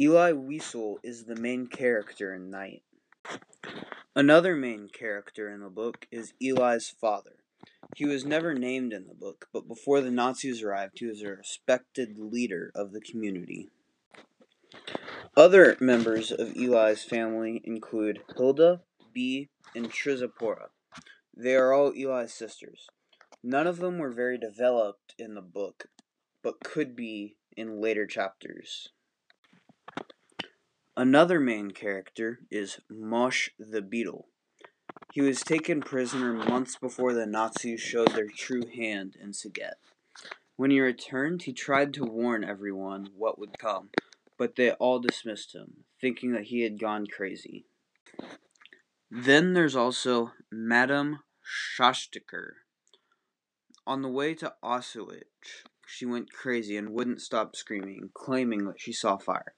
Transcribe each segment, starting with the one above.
Elie Wiesel is the main character in Night. Another main character in the book is Eli's father. He was never named in the book, but before the Nazis arrived, he was a respected leader of the community. Other members of Eli's family include Hilda, Bea, and Trizapora. They are all Eli's sisters. None of them were very developed in the book, but could be in later chapters. Another main character is Mosh the Beadle. He was taken prisoner months before the Nazis showed their true hand in Sighet. When he returned, he tried to warn everyone what would come, but they all dismissed him, thinking that he had gone crazy. Then there's also Madame Shashtiker. On the way to Auschwitz, she went crazy and wouldn't stop screaming, claiming that she saw fire,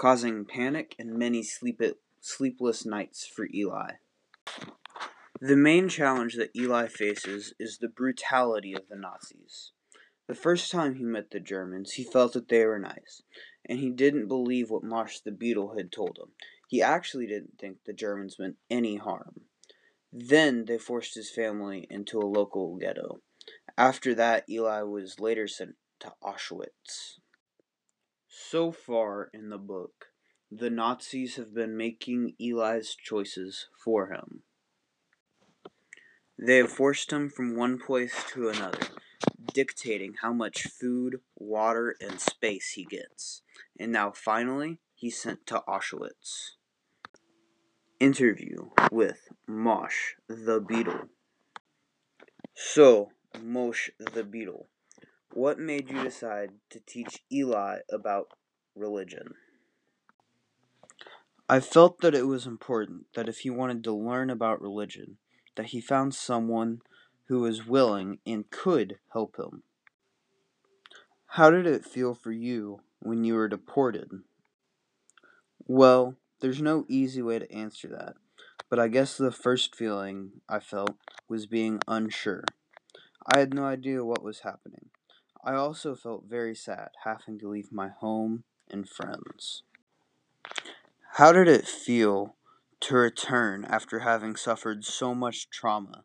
causing panic and many sleep- sleepless nights for Eli. The main challenge that Eli faces is the brutality of the Nazis. The first time he met the Germans, he felt that they were nice, and he didn't believe what Mosh the Beadle had told him. He actually didn't think the Germans meant any harm. Then they forced his family into a local ghetto. After that, Eli was later sent to Auschwitz. So far in the book, the Nazis have been making Eli's choices for him. They have forced him from one place to another, dictating how much food, water, and space he gets. And now finally, he's sent to Auschwitz. Interview with Mosh the Beadle. So, Mosh the Beadle, what made you decide to teach Eli about religion? I felt that it was important that if he wanted to learn about religion, that he found someone who was willing and could help him. How did it feel for you when you were deported? Well, there's no easy way to answer that, but I guess the first feeling I felt was being unsure. I had no idea what was happening. I also felt very sad having to leave my home and friends. How did it feel to return after having suffered so much trauma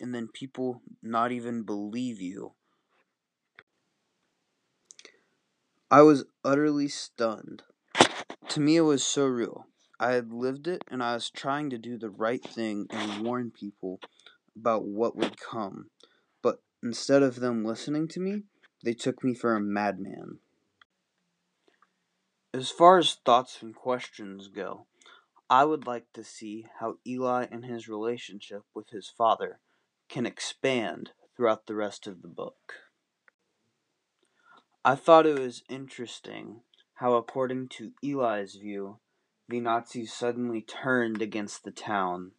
and then people not even believe you. I was utterly stunned. To me, it was so real. I had lived it and I was trying to do the right thing and warn people about what would come. But instead of them listening to me, they took me for a madman. As far as thoughts and questions go, I would like to see how Eli and his relationship with his father can expand throughout the rest of the book. I thought it was interesting how, according to Eli's view, the Nazis suddenly turned against the town.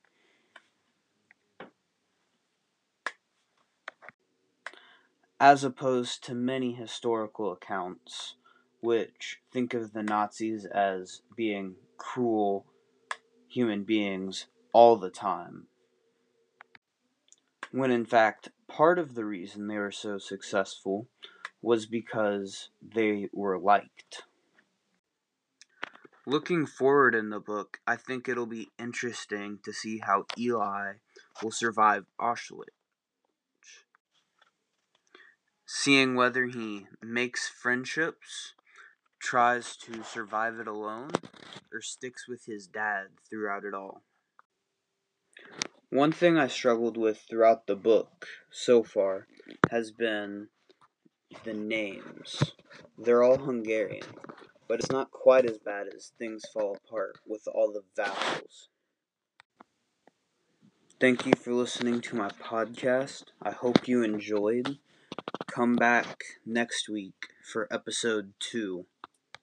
As opposed to many historical accounts, which think of the Nazis as being cruel human beings all the time. When in fact, part of the reason they were so successful was because they were liked. Looking forward in the book, I think it'll be interesting to see how Eli will survive Auschwitz. Seeing whether he makes friendships tries to survive it alone or sticks with his dad throughout it all. One thing I struggled with throughout the book so far has been the names. They're all Hungarian, but it's not quite as bad as things fall apart with all the vowels. Thank you for listening to my podcast. I hope you enjoyed. Come back next week for episode 2.